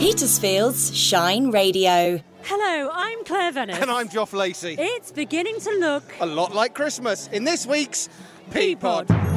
Petersfield's Shine Radio. Hello, I'm Claire Venice. And I'm Joff Lacey. It's beginning to look A lot like Christmas in this week's P pod. Peapod.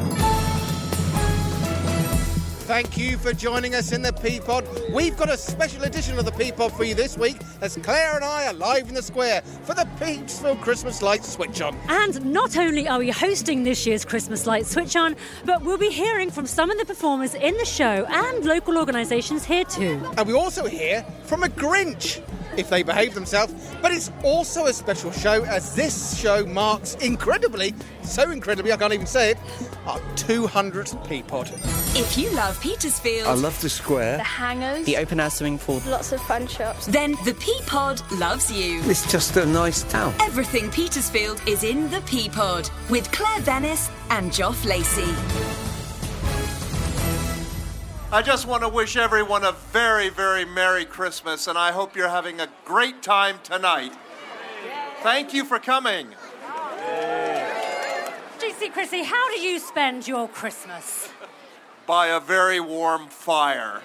Thank you for joining us in the P pod. We've got a special edition of the P pod for you this week as Claire and I are live in the square for the Petersfield Christmas Light Switch On. And not only are we hosting this year's Christmas Light Switch On, but we'll be hearing from some of the performers in the show and local organisations here too. And we also hear from a Grinch if they behave themselves. But it's also a special show as this show marks incredibly, so incredibly, I can't even say it, our 200th P pod. If you love Petersfield, I love the square. The hangers, The open air swimming pool. lots of fun shops. then the P pod loves you. It's just a nice town. Everything Petersfield is in the Peapod with Claire Venice and Joff Lacey. I just want to wish everyone a very, very Merry Christmas, and I hope you're having a great time tonight. Thank you for coming. JC Chrissy, how do you spend your Christmas? By a very warm fire.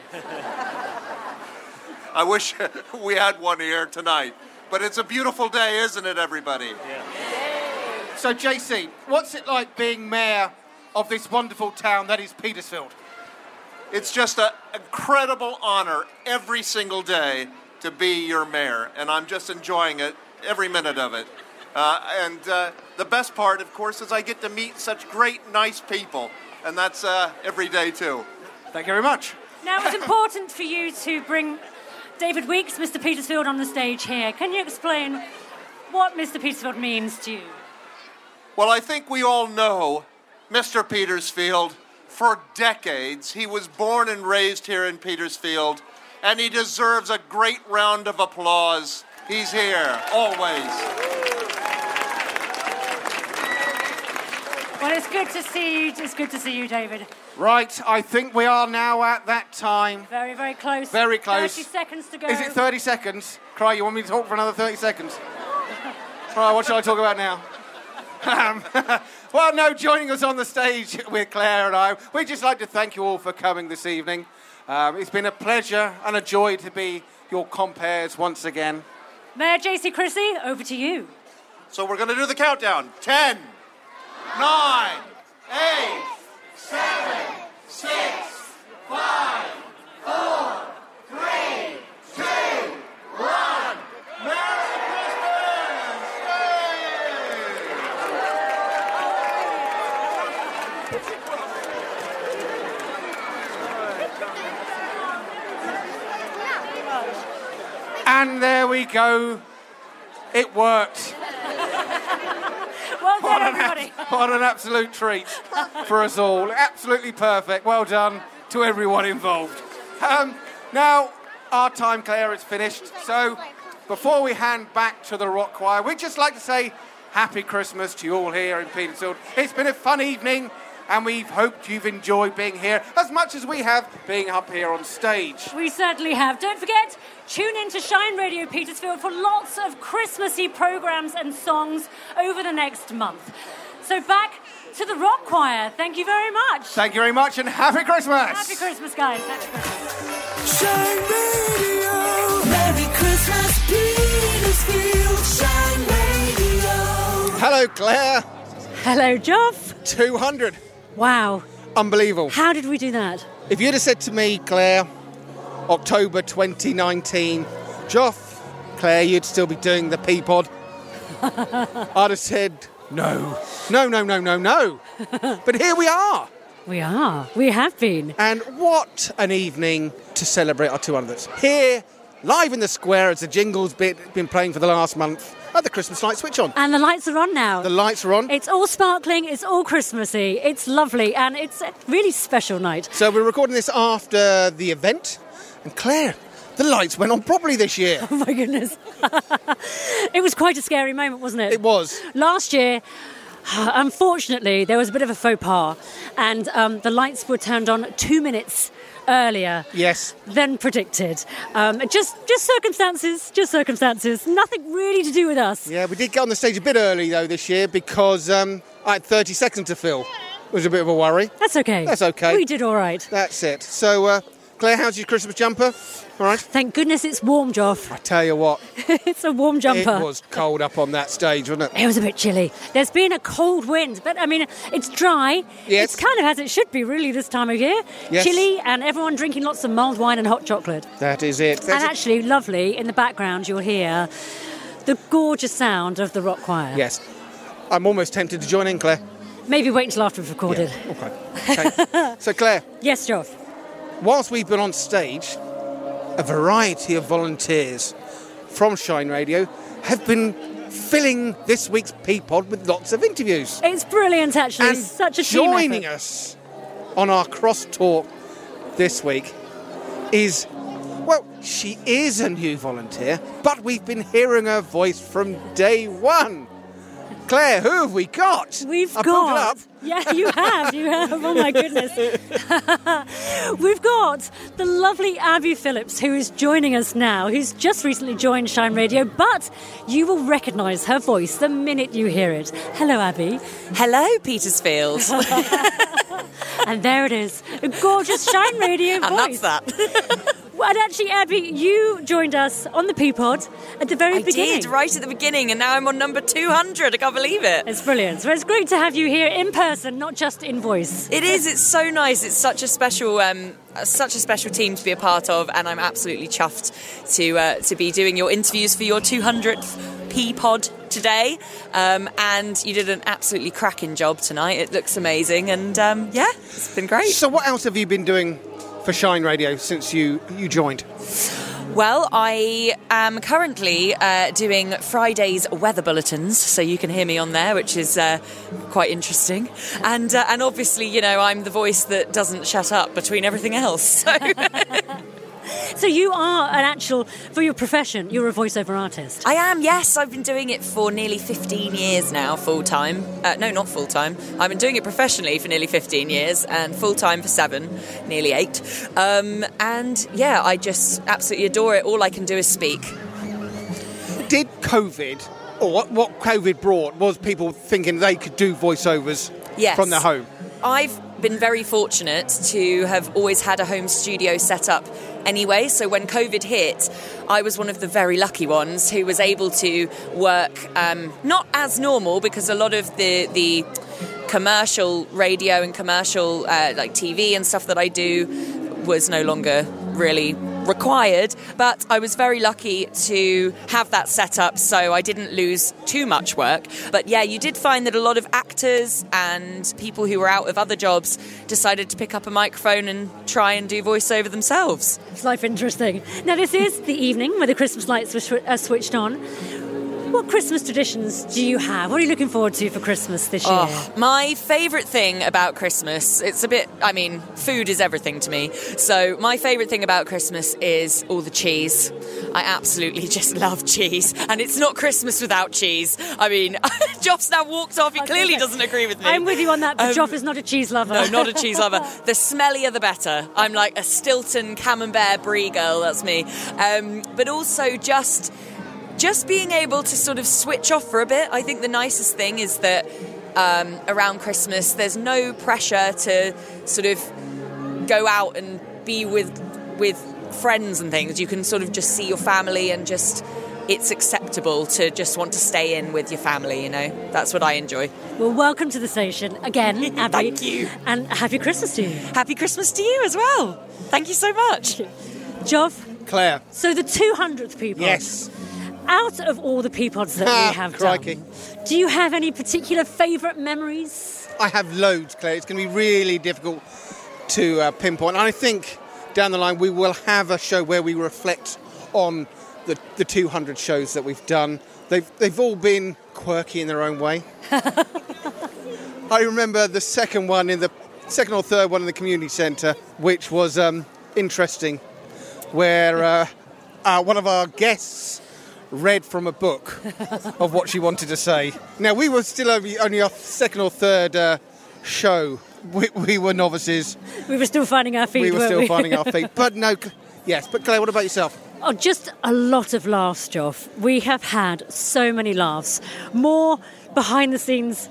I wish we had one here tonight, but it's a beautiful day, isn't it, everybody? Yeah. So, JC, what's it like being mayor of this wonderful town that is Petersfield? It's just an incredible honor every single day to be your mayor, and I'm just enjoying it every minute of it. Uh, and uh, the best part, of course, is I get to meet such great, nice people, and that's uh, every day too. Thank you very much. Now, it's important for you to bring David Weeks, Mr. Petersfield, on the stage here. Can you explain what Mr. Petersfield means to you? Well, I think we all know Mr. Petersfield for decades. He was born and raised here in Petersfield, and he deserves a great round of applause. He's here, always. Well, it's good to see you. It's good to see you, David. Right, I think we are now at that time. Very, very close. Very close. 30 seconds to go. Is it 30 seconds? Cry, you want me to talk for another 30 seconds? Right, what shall I talk about now? Um, Well, no, joining us on the stage with Claire and I, we'd just like to thank you all for coming this evening. Um, it's been a pleasure and a joy to be your compares once again. Mayor JC Chrissy, over to you. So we're going to do the countdown 10, 9, 8, 7, 6, 5, And there we go. It worked. Well What done, an, everybody. abs- what an absolute treat for us all. Absolutely perfect. Well done to everyone involved. Um, now, our time, Claire, is finished. So, before we hand back to the rock choir, we'd just like to say Happy Christmas to you all here in Petersfield. It's been a fun evening, and we've hoped you've enjoyed being here as much as we have being up here on stage. We certainly have. Don't forget, tune in to Shine Radio Petersfield for lots of Christmassy programs and songs over the next month. So back to the rock choir. Thank you very much. Thank you very much, and Happy Christmas! Happy Christmas, guys. Happy Christmas. Shine Radio. Merry Christmas, Petersfield. Shine Radio. Hello, Claire. Hello, Joff. 200. Wow. Unbelievable. How did we do that? If you'd have said to me, Claire, October 2019, Joff, Claire, you'd still be doing the P pod, I'd have said, no. No, no, no, no, no. but here we are. We are. We have been. And what an evening to celebrate our 200th. Here, live in the square, as the jingle's been, been playing for the last month, at the Christmas light switch on. And the lights are on now. The lights are on. It's all sparkling, it's all Christmassy, it's lovely, and it's a really special night. So we're recording this after the event. And Claire, the lights went on properly this year. Oh my goodness. it was quite a scary moment, wasn't it? It was. Last year, unfortunately, there was a bit of a faux pas, and um, the lights were turned on two minutes earlier Yes. than predicted. Um, just, just circumstances, just circumstances. Nothing really to do with us. Yeah, we did get on the stage a bit early though this year because um, I had 30 seconds to fill. It was a bit of a worry. That's okay. That's okay. We did all right. That's it. So, uh, Claire, how's your Christmas jumper? All right. Thank goodness it's warm, Joff. I tell you what, it's a warm jumper. it was cold up on that stage, wasn't it? It was a bit chilly. There's been a cold wind, but I mean, it's dry. Yes. It's kind of as it should be, really, this time of year. Yes. Chilly, and everyone drinking lots of mulled wine and hot chocolate. That is it. and That's it. actually, lovely, in the background, you'll hear the gorgeous sound of the rock choir. Yes. I'm almost tempted to join in, Claire. Maybe wait until after we've recorded. Okay. okay. so, Claire, Yes, Joff. Whilst we've been on stage, a variety of volunteers from Shine Radio have been filling this week's P pod with lots of interviews. It's brilliant, actually. and Such a joining effort. us on our cross talk this week is well she is a new volunteer but we've been hearing her voice from day one claire who have we got We've I pulled got. up. Yeah, you have. You have. Oh my goodness. We've got the lovely Abby Phillips, who is joining us now, who's just recently joined Shine Radio, but you will recognise her voice the minute you hear it. Hello, Abby. Hello, Petersfield. And there it is, a gorgeous Shine Radio voice. and voice. that's that. Well, and actually, Abby, you joined us on the P pod at the very I beginning. did right at the beginning, and now I'm on number 200. I can't believe it. It's brilliant. So it's great to have you here in person, not just in voice. It is. It's so nice. It's such a special, um, such a special team to be a part of, and I'm absolutely chuffed to uh, to be doing your interviews for your 200th P Pod today. Um, and you did an absolutely cracking job tonight. It looks amazing, and um, yeah, it's been great. so what else have you been doing for shine radio since you you joined Well, I am currently uh, doing Friday's weather bulletins, so you can hear me on there, which is uh, quite interesting. And uh, and obviously, you know, I'm the voice that doesn't shut up between everything else. So So you are an actual, for your profession, you're a voiceover artist. I am. Yes, I've been doing it for nearly 15 years now, full time. Uh, no, not full time. I've been doing it professionally for nearly 15 years, and full time for seven, nearly eight. Um, and yeah, I just absolutely adore it. All I can do is speak. did covid or what, what covid brought was people thinking they could do voiceovers Yes. from their home I've been very fortunate to have always had a home studio set up anyway. So when COVID hit, I was one of the very lucky ones who was able to work um, not as normal because a lot of the the commercial radio and commercial uh, like TV and stuff that I do was no longer really required but I was very lucky to have that set up so I didn't lose too much work but yeah you did find that a lot of actors and people who were out of other jobs decided to pick up a microphone and try and do voiceover themselves It's life interesting. Now, this is the evening where the Christmas lights were are switched on. What Christmas traditions do you have? What are you looking forward to for Christmas this year? Oh, my favourite thing about Christmas, it's a bit, I mean, food is everything to me. So, my favourite thing about Christmas is all the cheese. I absolutely just love cheese. And it's not Christmas without cheese. I mean, Joff's now walked off. He clearly doesn't agree with me. I'm with you on that, but Um, Joff is not a cheese lover. No, not a cheese lover. The smellier the better. I'm like a Stilton Camembert Brie girl. That's me. Um, but also just just being able to sort of switch off for a bit. I think the nicest thing is that um, around Christmas, there's no pressure to sort of go out and be with with friends and things. You can sort of just see your family and just. It's acceptable to just want to stay in with your family, you know. That's what I enjoy. Well, welcome to the station again, Abby. Thank you. And happy Christmas to you. Happy Christmas to you as well. Thank you so much. Joff, claire so the 200th people. yes Out of all the peapods that Ah, we have crikey. done, do you have any particular favourite memories? i have loads claire it's going to be really difficult to uh, pinpoint and i think down the line we will have a show where we reflect on the, the 200 shows that we've done they've, they've all been quirky in their own way I remember the second one in the second or third one in the community centre, which was um, interesting, where uh, uh, one of our guests read from a book of what she wanted to say. Now we were still only, only our second or third uh, show. We, we were novices. We were still finding our feet. we were still we? finding our feet. But no, yes. But Claire, what about yourself? Oh, just a lot of laughs, Joff. We have had so many laughs. More behind the scenes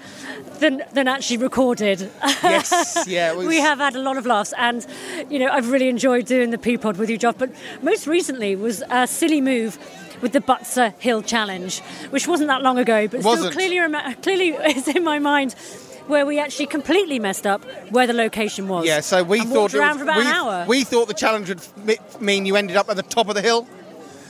than than actually recorded. Yes, yeah, was- we have had a lot of laughs, and you know I've really enjoyed doing the P pod with you, Joff. But most recently was a silly move. With the Butser Hill Challenge, which wasn't that long ago, but still Wasn't. clearly rem- clearly is in my mind, where we actually completely messed up where the location was. Yeah, so we thought walked it around was- for about we, an hour. we thought the challenge would m- mean you ended up at the top of the hill.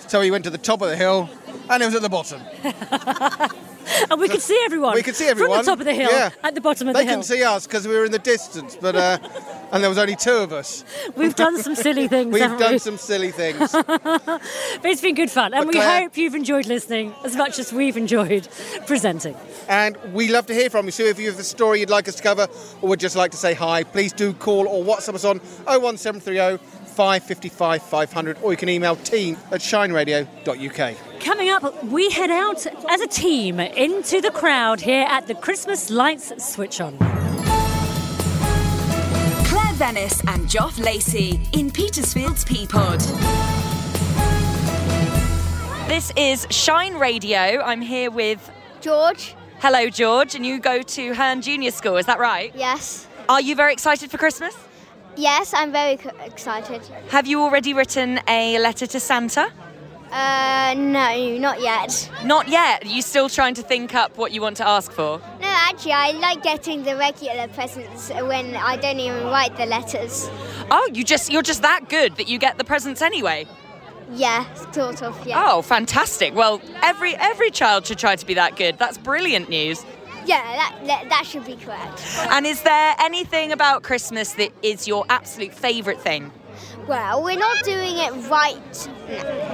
So we went to the top of the hill, and it was at the bottom. and we could see everyone. We could see everyone from the top of the hill Yeah. at the bottom of they the hill. They couldn't see us because we were in the distance, but uh, and there was only two of us. We've done some silly things. We've done we? some silly things. But it's been good fun, and But we Claire- hope you've enjoyed listening as much as we've enjoyed presenting. And we love to hear from you. So if you have a story you'd like us to cover or would just like to say hi, please do call or WhatsApp us on 01730 555 500 or you can email team at shineradio.uk. Coming up, we head out as a team into the crowd here at the Christmas Lights Switch On. Claire Venice and Joff Lacey in Petersfield's P pod. This is Shine Radio. I'm here with George? Hello George, and you go to Herne Junior School, is that right? Yes. Are you very excited for Christmas? Yes, I'm very excited. Have you already written a letter to Santa? Uh, no, not yet. Not yet. Are you still trying to think up what you want to ask for? No, actually, I like getting the regular presents when I don't even write the letters. Oh, you just you're just that good that you get the presents anyway. Yeah, sort of, yeah. Oh, fantastic. Well, every every child should try to be that good. That's brilliant news. Yeah, that, that, that should be correct. And is there anything about Christmas that is your absolute favourite thing? Well, we're not doing it right,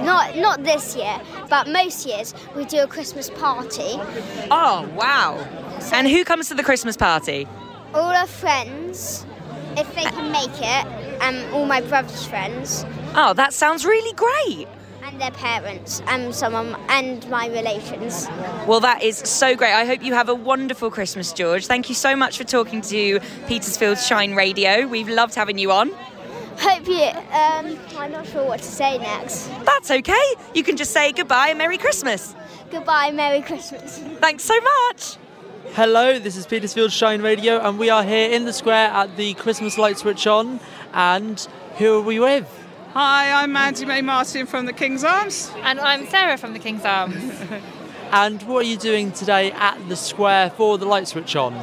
not not this year, but most years we do a Christmas party. Oh, wow. So And who comes to the Christmas party? All our friends, if they can make it, and all my brother's friends, Oh, that sounds really great. And their parents, and someone, and my relations. Well, that is so great. I hope you have a wonderful Christmas, George. Thank you so much for talking to Petersfield Shine Radio. We've loved having you on. Hope you. Um, I'm not sure what to say next. That's okay. You can just say goodbye and Merry Christmas. Goodbye, Merry Christmas. Thanks so much. Hello, this is Petersfield Shine Radio, and we are here in the square at the Christmas light switch on. And who are we with? Hi, I'm Mandy May Martin from the King's Arms. And I'm Sarah from the King's Arms. And what are you doing today at the square for the light switch on?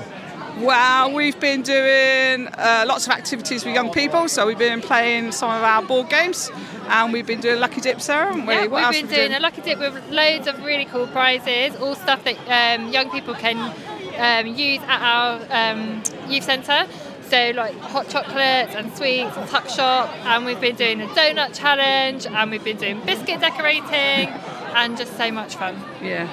Well, we've been doing uh, lots of activities with young people. So we've been playing some of our board games, and we've been doing a Lucky Dip, Sarah. haven't we? Yeah, what we've been have we doing a lucky dip with loads of really cool prizes, all stuff that um, young people can um, use at our um, youth centre. So like hot chocolates and sweets and tuck shop, and we've been doing a donut challenge, and we've been doing biscuit decorating, and just so much fun. Yeah.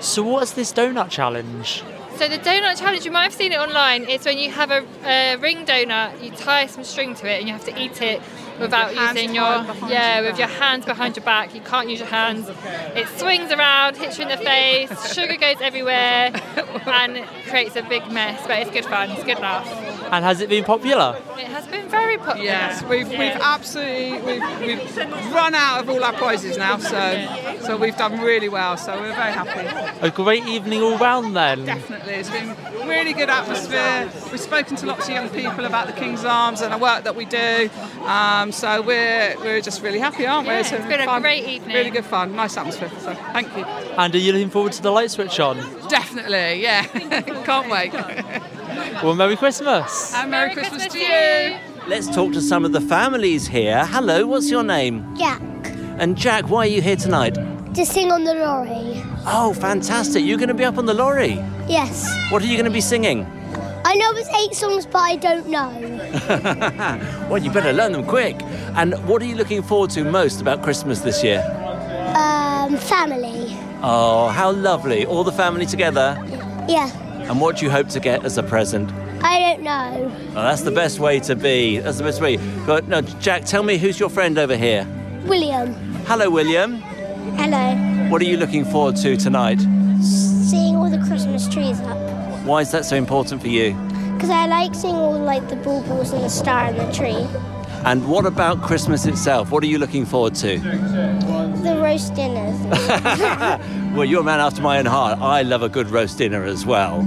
So, what's this donut challenge? So the donut challenge, you might have seen it online. It's when you have a, a ring donut, you tie some string to it, and you have to eat it without your using your yeah, your with your hands behind your back. You can't use your hands. It swings around, hits you in the face, sugar goes everywhere, and creates a big mess. But it's good fun. It's good laugh. And has it been popular? It has been very popular. Yes, we've, we've absolutely we've, we've run out of all our prizes now, so so we've done really well. So we're very happy. A great evening all round then. Definitely, it's been really good atmosphere. We've spoken to lots of young people about the King's Arms and the work that we do. Um, so we're we're just really happy, aren't we? Yeah, it's been a fun, great evening. Really good fun, nice atmosphere. So thank you. And are you looking forward to the light switch on? Definitely, yeah. Can't wait. Well, Merry Christmas. And Merry, Christmas, to you. Let's talk to some of the families here. Hello, what's your name? Jack. And Jack, why are you here tonight? To sing on the lorry. Oh, fantastic. You're going to be up on the lorry. Yes. What are you going to be singing? I know it's eight songs, but I don't know. well, you better learn them quick. And what are you looking forward to most about Christmas this year? Um, family. Oh, how lovely. All the family together. Yeah. And what do you hope to get as a present? I don't know. Oh, that's the best way to be. That's the best way. But no, Jack, tell me who's your friend over here? William. Hello, William. Hello. What are you looking forward to tonight? Seeing all the Christmas trees up. Why is that so important for you? Because I like seeing all like the baubles and the star and the tree. And what about Christmas itself? What are you looking forward to? The roast dinners. Well, you're a man after my own heart. I love a good roast dinner as well.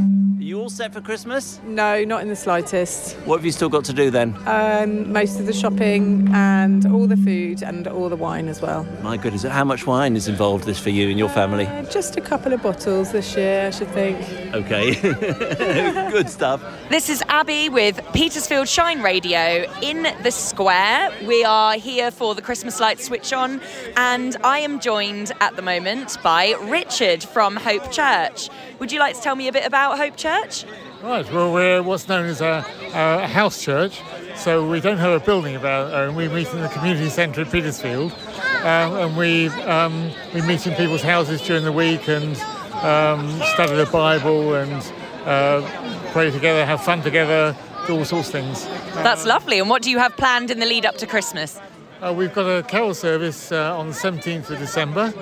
Are you all set for Christmas? No, not in the slightest. What have you still got to do then? Um, most of the shopping and all the food and all the wine as well. My goodness, how much wine is involved this for you and your family? Uh, just a couple of bottles this year, I should think. Okay, good stuff. This is Abby with Petersfield Shine Radio in the square. We are here for the Christmas lights switch on, and I am joined at the moment by Richard from Hope Church. Would you like to tell me a bit about Hope Church? Right, well, we're what's known as a, a house church, so we don't have a building of our own. We meet in the community centre at Petersfield, um, and we, um, we meet in people's houses during the week and um, study the Bible and uh, pray together, have fun together, do all sorts of things. That's lovely. And what do you have planned in the lead up to Christmas? Uh, we've got a carol service uh, on the 17th of December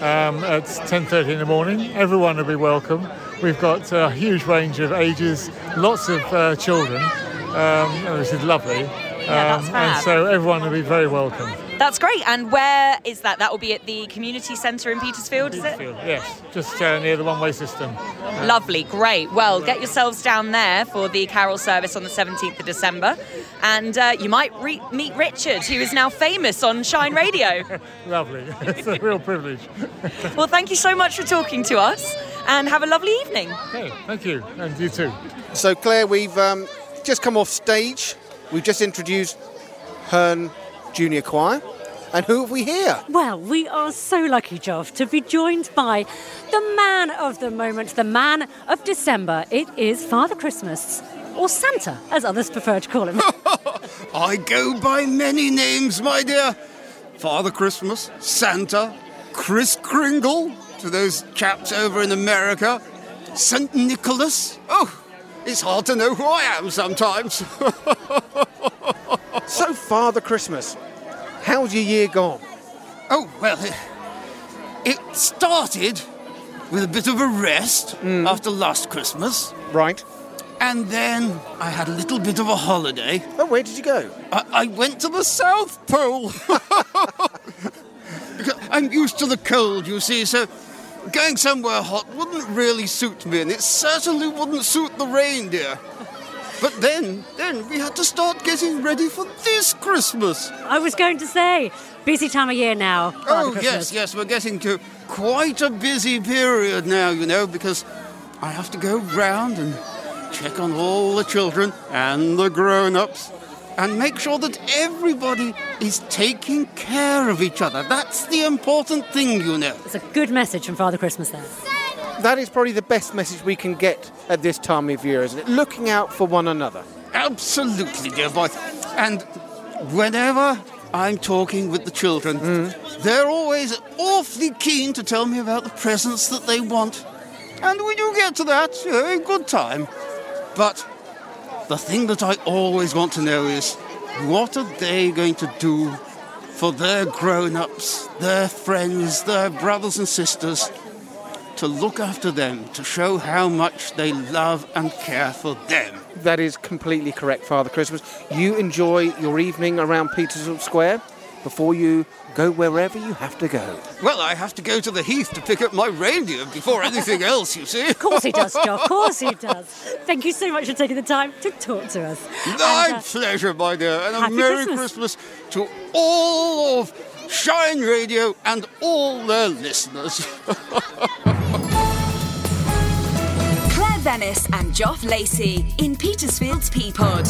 um, at 10.30 in the morning. Everyone will be welcome. We've got a huge range of ages, lots of uh, children, um, which is lovely. that's Um, and so everyone will be very welcome. That's great. And where is that? That will be at the community centre in Petersfield, is it? Petersfield, yes, just uh, near the one-way system. Lovely, great. Well, get yourselves down there for the carol service on the 17th of December, and uh, you might re- meet Richard, who is now famous on Shine Radio. Lovely. it's a real privilege. well, thank you so much for talking to us, and have a lovely evening. Okay, thank you, and you too. So, Claire, we've um, just come off stage. We've just introduced Herne Junior Choir. And who have we here? Well, we are so lucky, Joff, to be joined by the man of the moment, the man of December. It is Father Christmas, or Santa, as others prefer to call him. I go by many names, my dear. Father Christmas, Santa, Kris Kringle, to those chaps over in America, St. Nicholas. Oh, it's hard to know who I am sometimes. So, Father Christmas, how's your year gone? Oh, well, it, started with a bit of a rest hmm. after last Christmas. Right. And then I had a little bit of a holiday. Oh, where did you go? I, I went to the South Pole. I'm used to the cold, you see, so going somewhere hot wouldn't really suit me, and it certainly wouldn't suit the reindeer. But then, then we had to start getting ready for this Christmas. I was going to say, busy time of year now. Oh, yes, yes, we're getting to quite a busy period now, you know, because I have to go round and check on all the children and the grown ups and make sure that everybody is taking care of each other. That's the important thing, you know. It's a good message from Father Christmas there. That is probably the best message we can get at this time of year, isn't it? Looking out for one another. Absolutely, dear boy. And whenever I'm talking with the children, mm. they're always awfully keen to tell me about the presents that they want. And we do get to that in good time. But the thing that I always want to know is what are they going to do for their grown ups, their friends, their brothers and sisters, to look after them, to show how much they love and care for them? That is completely correct, Father Christmas. You enjoy your evening around Petersfield Square before you go wherever you have to go. Well, I have to go to the heath to pick up my reindeer before anything else, you see. Of course he does, Joe. Of course he does. Thank you so much for taking the time to talk to us. My And, uh, pleasure, my dear, and a Merry Christmas. Christmas. to all of Shine Radio and all their listeners. Claire Venice and Joff Lacey in Petersfield's P pod.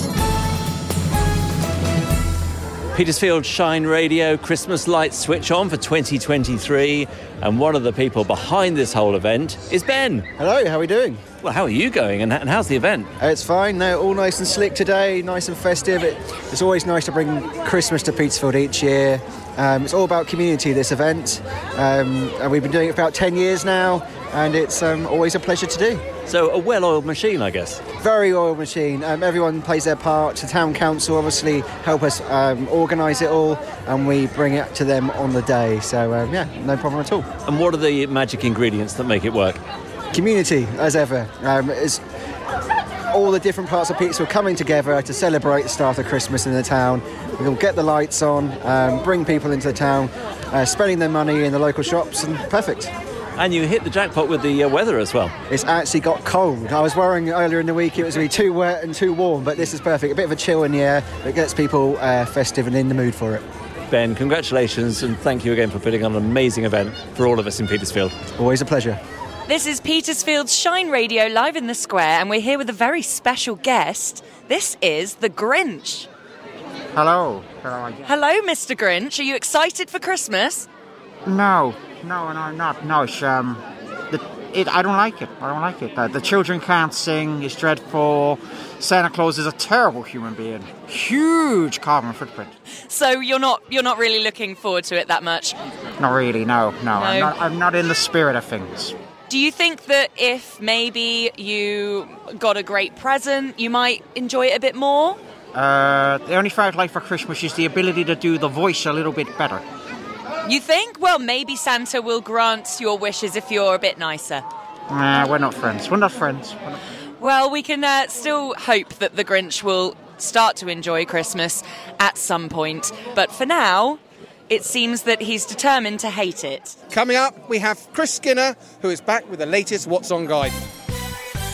Petersfield Shine Radio Christmas lights switch on for 2023, and one of the people behind this whole event is Ben. Hello, how are we doing? Well, how are you going, and, how's the event? Uh, It's fine. No, all nice and slick today, nice and festive. It, it's always nice to bring Christmas to Petersfield each year. Um, it's all about community. This event, um, and we've been doing it for about ten years now, and it's um, always a pleasure to do. So a well-oiled machine, I guess. Very oiled machine. Um, everyone plays their part. The town council obviously help us um, organise it all, and we bring it to them on the day. So um, yeah, no problem at all. And what are the magic ingredients that make it work? Community, as ever. Um, it's all the different parts of Petersfield coming together to celebrate the start of Christmas in the town. We'll get the lights on, um, bring people into the town, uh, spending their money in the local shops, and perfect. And you hit the jackpot with the uh, weather as well. It's actually got cold. I was worrying earlier in the week it was going to be too wet and too warm, but this is perfect. A bit of a chill in the air that gets people uh, festive and in the mood for it. Ben, congratulations and thank you again for putting on an amazing event for all of us in Petersfield. Always a pleasure. This is Petersfield's Shine Radio live in the square, and we're here with a very special guest. This is the Grinch. Hello. Hello. Hello, Mr. Grinch. Are you excited for Christmas? No, no, no, not. No, it's, um, the, it, I don't like it. I don't like it. Uh, the children can't sing. It's dreadful. Santa Claus is a terrible human being. Huge carbon footprint. So you're not you're not really looking forward to it that much. Not really. No, no. I'm not. I'm not in the spirit of things. Do you think that if maybe you got a great present, you might enjoy it a bit more? Uh, the only thing I'd like for Christmas is the ability to do the voice a little bit better. You think? Well, maybe Santa will grant your wishes if you're a bit nicer. Nah, we're not friends. We're not friends. We're not- Well, we can uh, still hope that the Grinch will start to enjoy Christmas at some point. But for now, it seems that he's determined to hate it. Coming up, we have Chris Skinner, who is back with the latest What's On guide.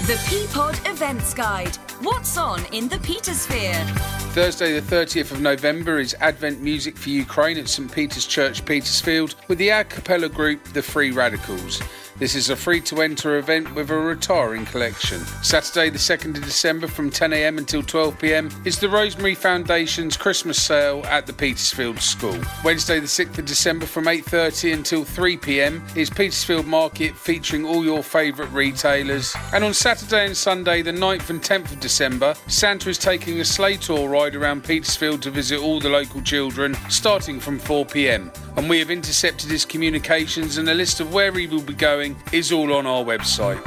The P pod Events Guide. What's on in the Petersphere? Thursday, the 30th of November, is Advent Music for Ukraine at St Peter's Church, Petersfield, with the a cappella group The Free Radicals. This is a free to enter event with a retiring collection. Saturday, the 2nd of December, from 10am until 12pm, is the Rosemary Foundation's Christmas sale at the Petersfield School. Wednesday, the 6th of December, from 8.30 until 3pm, is Petersfield Market featuring all your favourite retailers. And on Saturday and Sunday, the 9th and 10th of December, Santa is taking a sleigh tour ride around Petersfield to visit all the local children, starting from 4pm. And we have intercepted his communications, and a list of where he will be going is all on our website.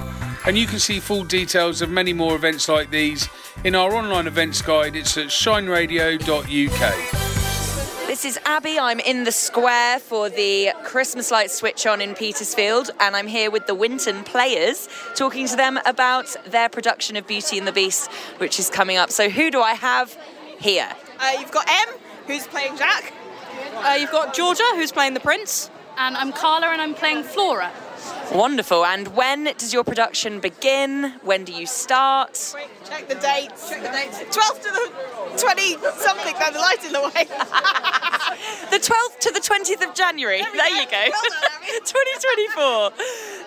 And you can see full details of many more events like these in our online events guide. It's at shineradio.uk. This is Abby. I'm in the square for the Christmas lights switch on in Petersfield, and I'm here with the Winton players, talking to them about their production of Beauty and the Beast, which is coming up. So, who do I have here? Uh, you've got M, who's playing Jack. Uh, you've got Georgia, who's playing the Prince. And I'm Carla, and I'm playing Flora. Wonderful. And when does your production begin? When do you start? Check the dates. Check the dates. 12th to the 20 something. No, the light in the way. The 12th to the 20th of January. There, you go. 2024.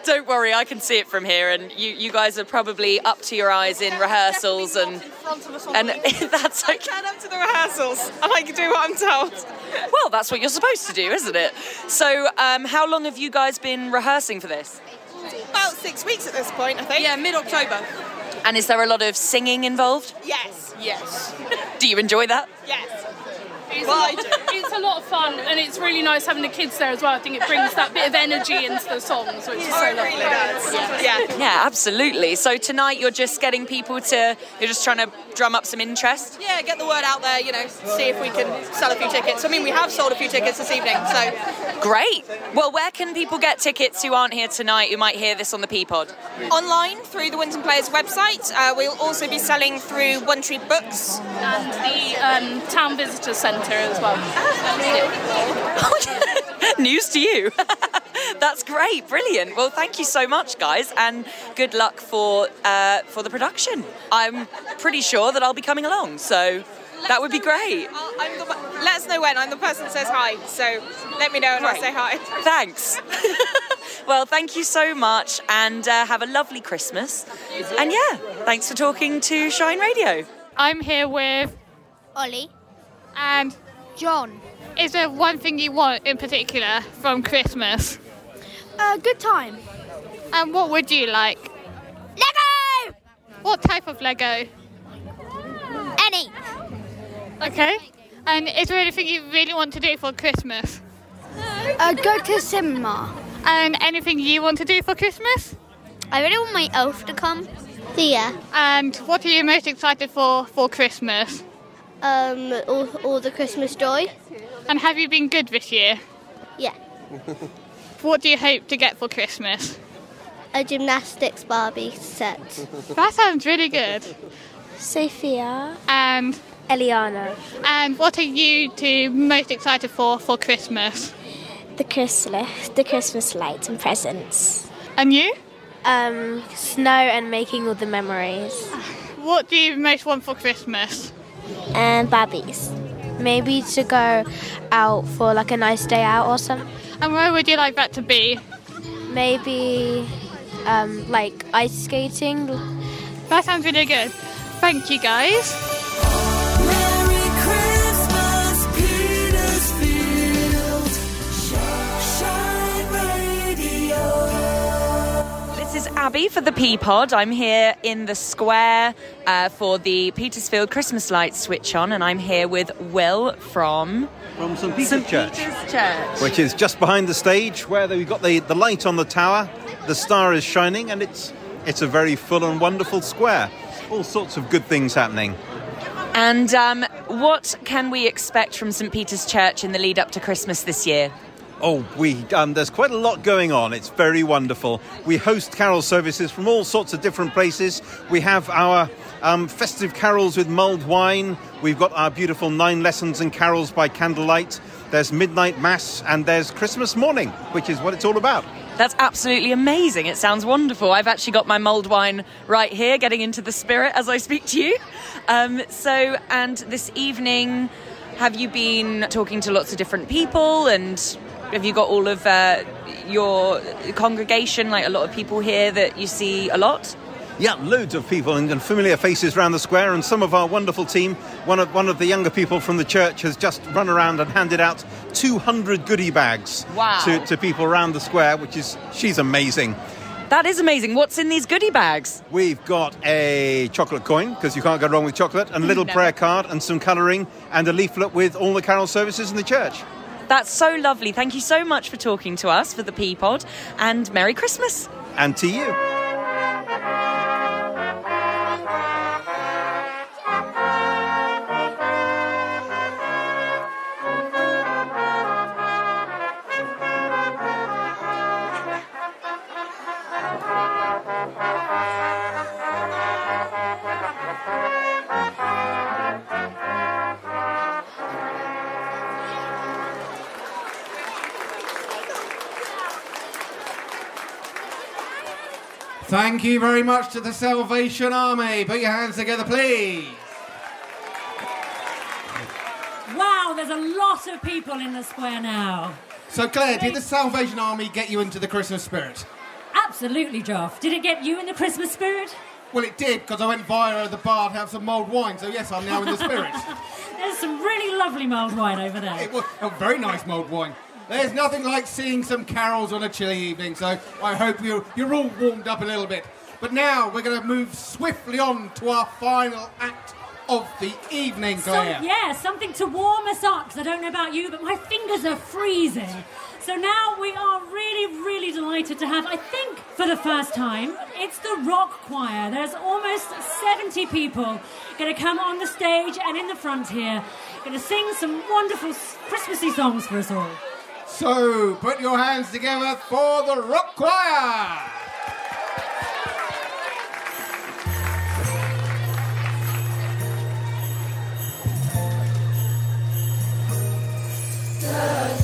Don't worry, I can see it from here, and you, you guys are probably up to your eyes in rehearsals, and and that's okay. Turn up to the rehearsals. and I like to do what I'm told. Well, that's what you're supposed to do, isn't it? So, um, how long have you guys been rehearsing for this? About six weeks at this point, I think. Yeah, mid October. And is there a lot of singing involved? Yes. Yes. Do you enjoy that? Yes. It's, Well, a I lot, do. it's a lot of fun and it's really nice having the kids there as well. I think it brings that bit of energy into the songs, which is so Oh, it lovely. really. Yeah. Yeah. Yeah, absolutely. So tonight you're just getting people to, you're just trying to drum up some interest. Yeah, get the word out there, you know, see if we can sell a few tickets. I mean, we have sold a few tickets this evening, so. Great. Well, where can people get tickets who aren't here tonight who might hear this on the P pod? Online through the Winton Players website. Uh, we'll also be selling through One Tree Books. And the um, Town Visitor Centre as well. News to you. That's great, brilliant. Well, thank you so much, guys, and good luck for uh, for the production. I'm pretty sure that I'll be coming along, so that would be great. I'll- I'm the, let us know when. I'm the person that says hi, so let me know and I'll say hi. Thanks. well, thank you so much, and uh, have a lovely Christmas. And yeah, thanks for talking to Shine Radio. I'm here with Ollie and John. Is there one thing you want in particular from Christmas? A good time. And what would you like? Lego! What type of Lego? Any. Okay. And is there anything you really want to do for Christmas? Uh, go to cinema. And anything you want to do for Christmas? I really want my elf to come. See Yeah. And what are you most excited for for Christmas? Um, all, all the Christmas joy. And have you been good this year? Yeah. What do you hope to get for Christmas? A gymnastics Barbie set. That sounds really good. Sophia. And Eliana. and what are you two most excited for for Christmas? the Christmas, the Christmas lights and presents. And you? Um, snow and making all the memories. What do you most want for Christmas? And Barbies. Maybe to go out for like a nice day out or something. And where would you like that to be? Maybe um, like ice skating. That sounds really good. Thank you, guys. Abby for the P pod. I'm here in the square uh, for the Petersfield Christmas lights switch on, and I'm here with Will from From St. Peter's St. Church. Peter's Church. Which is just behind the stage where we've got the, the light on the tower, the star is shining, and it's it's a very full and wonderful square. All sorts of good things happening. And um, what can we expect from St. Peter's Church in the lead up to Christmas this year? Oh, we um, there's quite a lot going on. It's very wonderful. We host carol services from all sorts of different places. We have our um, festive carols with mulled wine. We've got our beautiful nine lessons and carols by candlelight. There's midnight mass and there's Christmas morning, which is what it's all about. That's absolutely amazing. It sounds wonderful. I've actually got my mulled wine right here, getting into the spirit as I speak to you. Um, so, and this evening, have you been talking to lots of different people and have you got all of uh, your congregation, like a lot of people here that you see a lot? Yeah, loads of people and, familiar faces around the square, and some of our wonderful team. One of one of the younger people from the church has just run around and handed out 200 goodie bags Wow. to, to people around the square, which is she's amazing. That is amazing. What's in these goodie bags? We've got a chocolate coin because you can't go wrong with chocolate, and a little No. prayer card, and some colouring, and a leaflet with all the carol services in the church. That's so lovely. Thank you so much for talking to us for the P pod, and Merry Christmas. And to you. Thank you very much to the Salvation Army. Put your hands together, please. Wow, there's a lot of people in the square now. So, Claire, did the Salvation Army get you into the Christmas spirit? Absolutely, Joff. Did it get you in the Christmas spirit? Well, it did because I went via the bar to have some mulled wine. So, yes, I'm now in the spirit. There's some really lovely mulled wine over there. It was a very nice mulled wine. There's nothing like seeing some carols on a chilly evening, so I hope you're, you're all warmed up a little bit. But now we're going to move swiftly on to our final act of the evening, Claire. yeah, something to warm us up, 'cause I don't know about you, but my fingers are freezing. So now we are really, really delighted to have, I think, for the first time, it's the rock choir. There's almost 70 people going to come on the stage and in the front here, going to sing some wonderful Christmassy songs for us all. So, put your hands together for the rock choir. In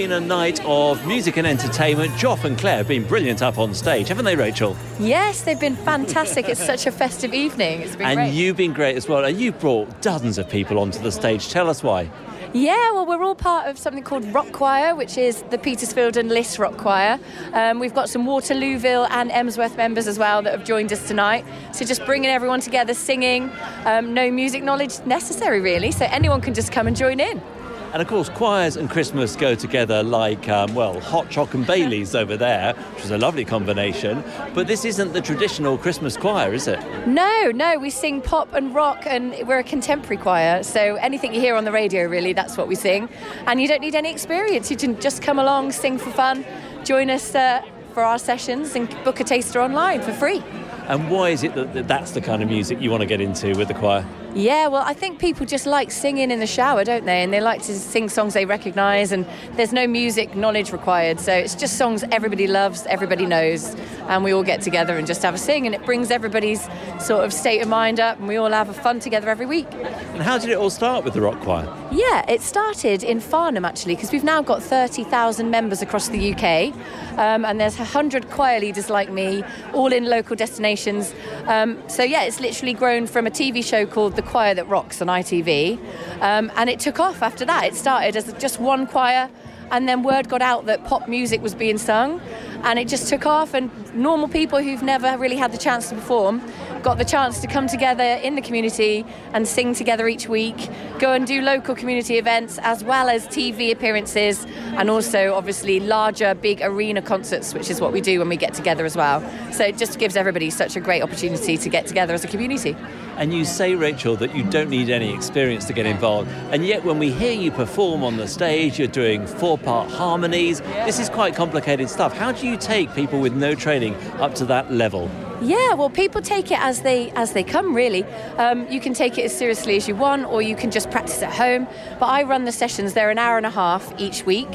been a night of music and entertainment. Joff and Claire have been brilliant up on stage, haven't they, Rachel? Yes, they've been fantastic. It's such a festive evening. It's been and great. you've been great as well. And you've brought dozens of people onto the stage. Tell us why. Yeah, well, we're all part of something called Rock Choir, which is the Petersfield and Liss Rock Choir. Um, we've got some Waterlooville and Emsworth members as well that have joined us tonight. So just bringing everyone together, singing, um, no music knowledge necessary really, so anyone can just come and join in. And of course, choirs and Christmas go together like, um, well, hot choc and Baileys over there, which is a lovely combination. But this isn't the traditional Christmas choir, is it? No, no, we sing pop and rock, and we're a contemporary choir. So anything you hear on the radio, really, that's what we sing. And you don't need any experience. You can just come along, sing for fun, join us uh, for our sessions, and book a taster online for free. And why is it that that's the kind of music you want to get into with the choir? Yeah, well, I think people just like singing in the shower, don't they? And they like to sing songs they recognise, and there's no music knowledge required. So it's just songs everybody loves, everybody knows, and we all get together and just have a sing, and it brings everybody's sort of state of mind up, and we all have a fun together every week. And how did it all start with the rock choir? Yeah, it started in Farnham actually, because we've now got 30,000 members across the UK, um, and there's 100 choir leaders like me, all in local destinations. Um, so yeah, it's literally grown from a TV show called The Choir That Rocks on ITV, um, and it took off after that. It started as just one choir, and then word got out that pop music was being sung, and it just took off. And normal people who've never really had the chance to perform got the chance to come together in the community and sing together each week, go and do local community events as well as TV appearances, and also obviously larger, big arena concerts, which is what we do when we get together as well. So it just gives everybody such a great opportunity to get together as a community. And you say, Rachel, that you don't need any experience to get involved. And yet, when we hear you perform on the stage, you're doing four part harmonies. This is quite complicated stuff. How do you take people with no training up to that level? Yeah, well, people take it as they as they come. Really, um, you can take it as seriously as you want, or you can just practice at home. But I run the sessions; they're an hour and a half each week,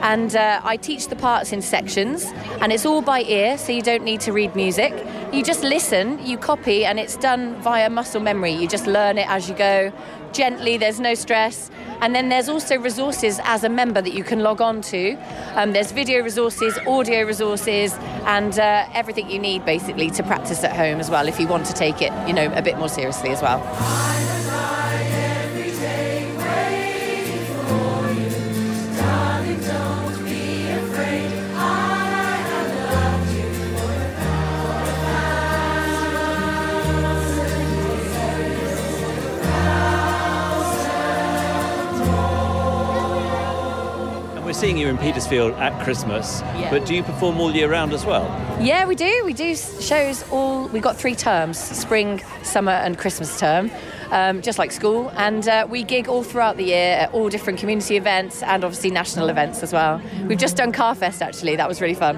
and uh, I teach the parts in sections, and it's all by ear, so you don't need to read music. You just listen, you copy, and it's done via muscle memory. You just learn it as you go, gently. There's no stress. And then there's also resources as a member that you can log on to. Um, there's video resources, audio resources, and uh, everything you need basically to practice at home as well if you want to take it, you know, a bit more seriously as well. In Petersfield at Christmas, Yeah. but do you perform all year round as well? Yeah, we do. We do shows all. We've got three terms: spring, summer, and Christmas term, um, just like school. And uh, we gig all throughout the year at all different community events and obviously national events as well. We've just done Carfest actually. That was really fun.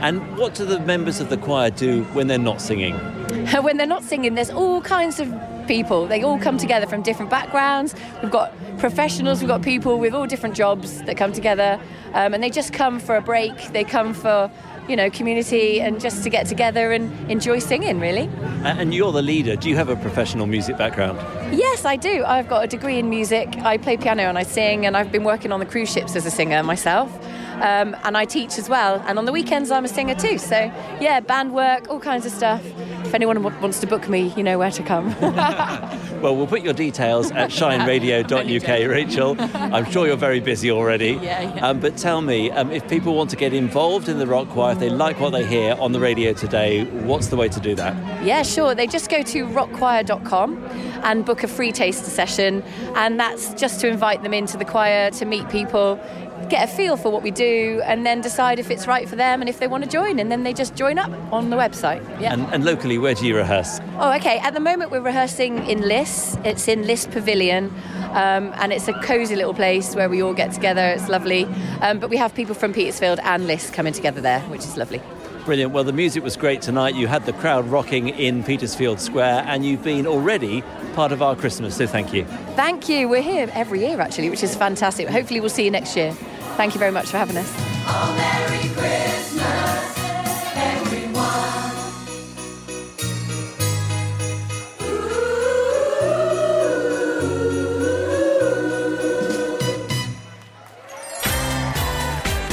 And what do the members of the choir do when they're not singing? when they're not singing, there's all kinds of people. They all come together from different backgrounds. We've got professionals, we've got people with all different jobs that come together, um, and they just come for a break. They come for you know community and just to get together and enjoy singing. Really. And you're the leader. Do you have a professional music background? Yes, I do. I've got a degree in music. I play piano and I sing, and I've been working on the cruise ships as a singer myself. Um, and I teach as well. And on the weekends, I'm a singer too. So, yeah, band work, all kinds of stuff. If anyone wa- wants to book me, you know where to come. Well, we'll put your details at shineradio.uk, Rachel. I'm sure you're very busy already. Yeah, yeah. Um, but tell me, um, if people want to get involved in the rock choir, if they like what they hear on the radio today, what's the way to do that? Yeah, sure. They just go to rockchoir.com and book a free taster session, and that's just to invite them into the choir to meet people, get a feel for what we do, and then decide if it's right for them and if they want to join, and then they just join up on the website. Yeah. And, and locally, where do you rehearse? Oh, okay. At the moment, we're rehearsing in Liss. It's in Liss Pavilion, um, and it's a cosy little place where we all get together. It's lovely. Um, but we have people from Petersfield and Liss coming together there, which is lovely. Brilliant. Well, the music was great tonight. You had the crowd rocking in Petersfield Square, and you've been already part of our Christmas, so thank you. Thank you. We're here every year, actually, which is fantastic. Hopefully, we'll see you next year. Thank you very much for having us. Merry Christmas, everyone.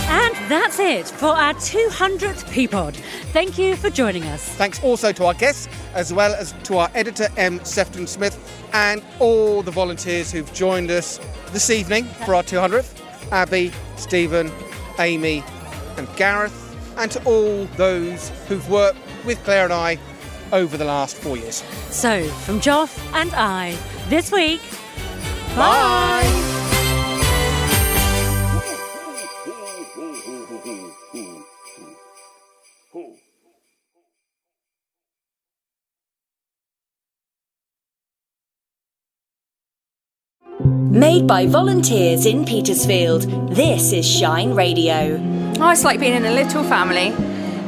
And that's it for our 200th P pod. Thank you for joining us. Thanks also to our guests, as well as to our editor, M. Sefton Smith, and all the volunteers who've joined us this evening for our 200th Abby, Stephen, Amy, and Gareth, and to all those who've worked with Claire and I over the last four years. So, from Joff and I, this week, bye. Made by volunteers in Petersfield, this is Shine Radio. Oh, it's like being in a little family.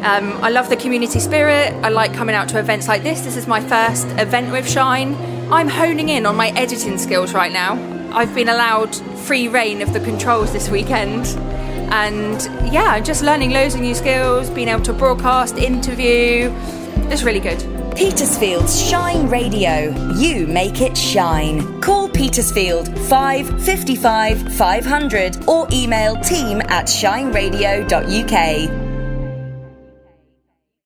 Um, I love the community spirit. I like coming out to events like this. This is my first event with Shine. I'm honing in on my editing skills right now. I've been allowed free reign of the controls this weekend. And yeah, just learning loads of new skills, being able to broadcast, interview. It's really good. Petersfield's Shine Radio. You make it shine. Call Petersfield 555 500 or email team at shineradio.uk.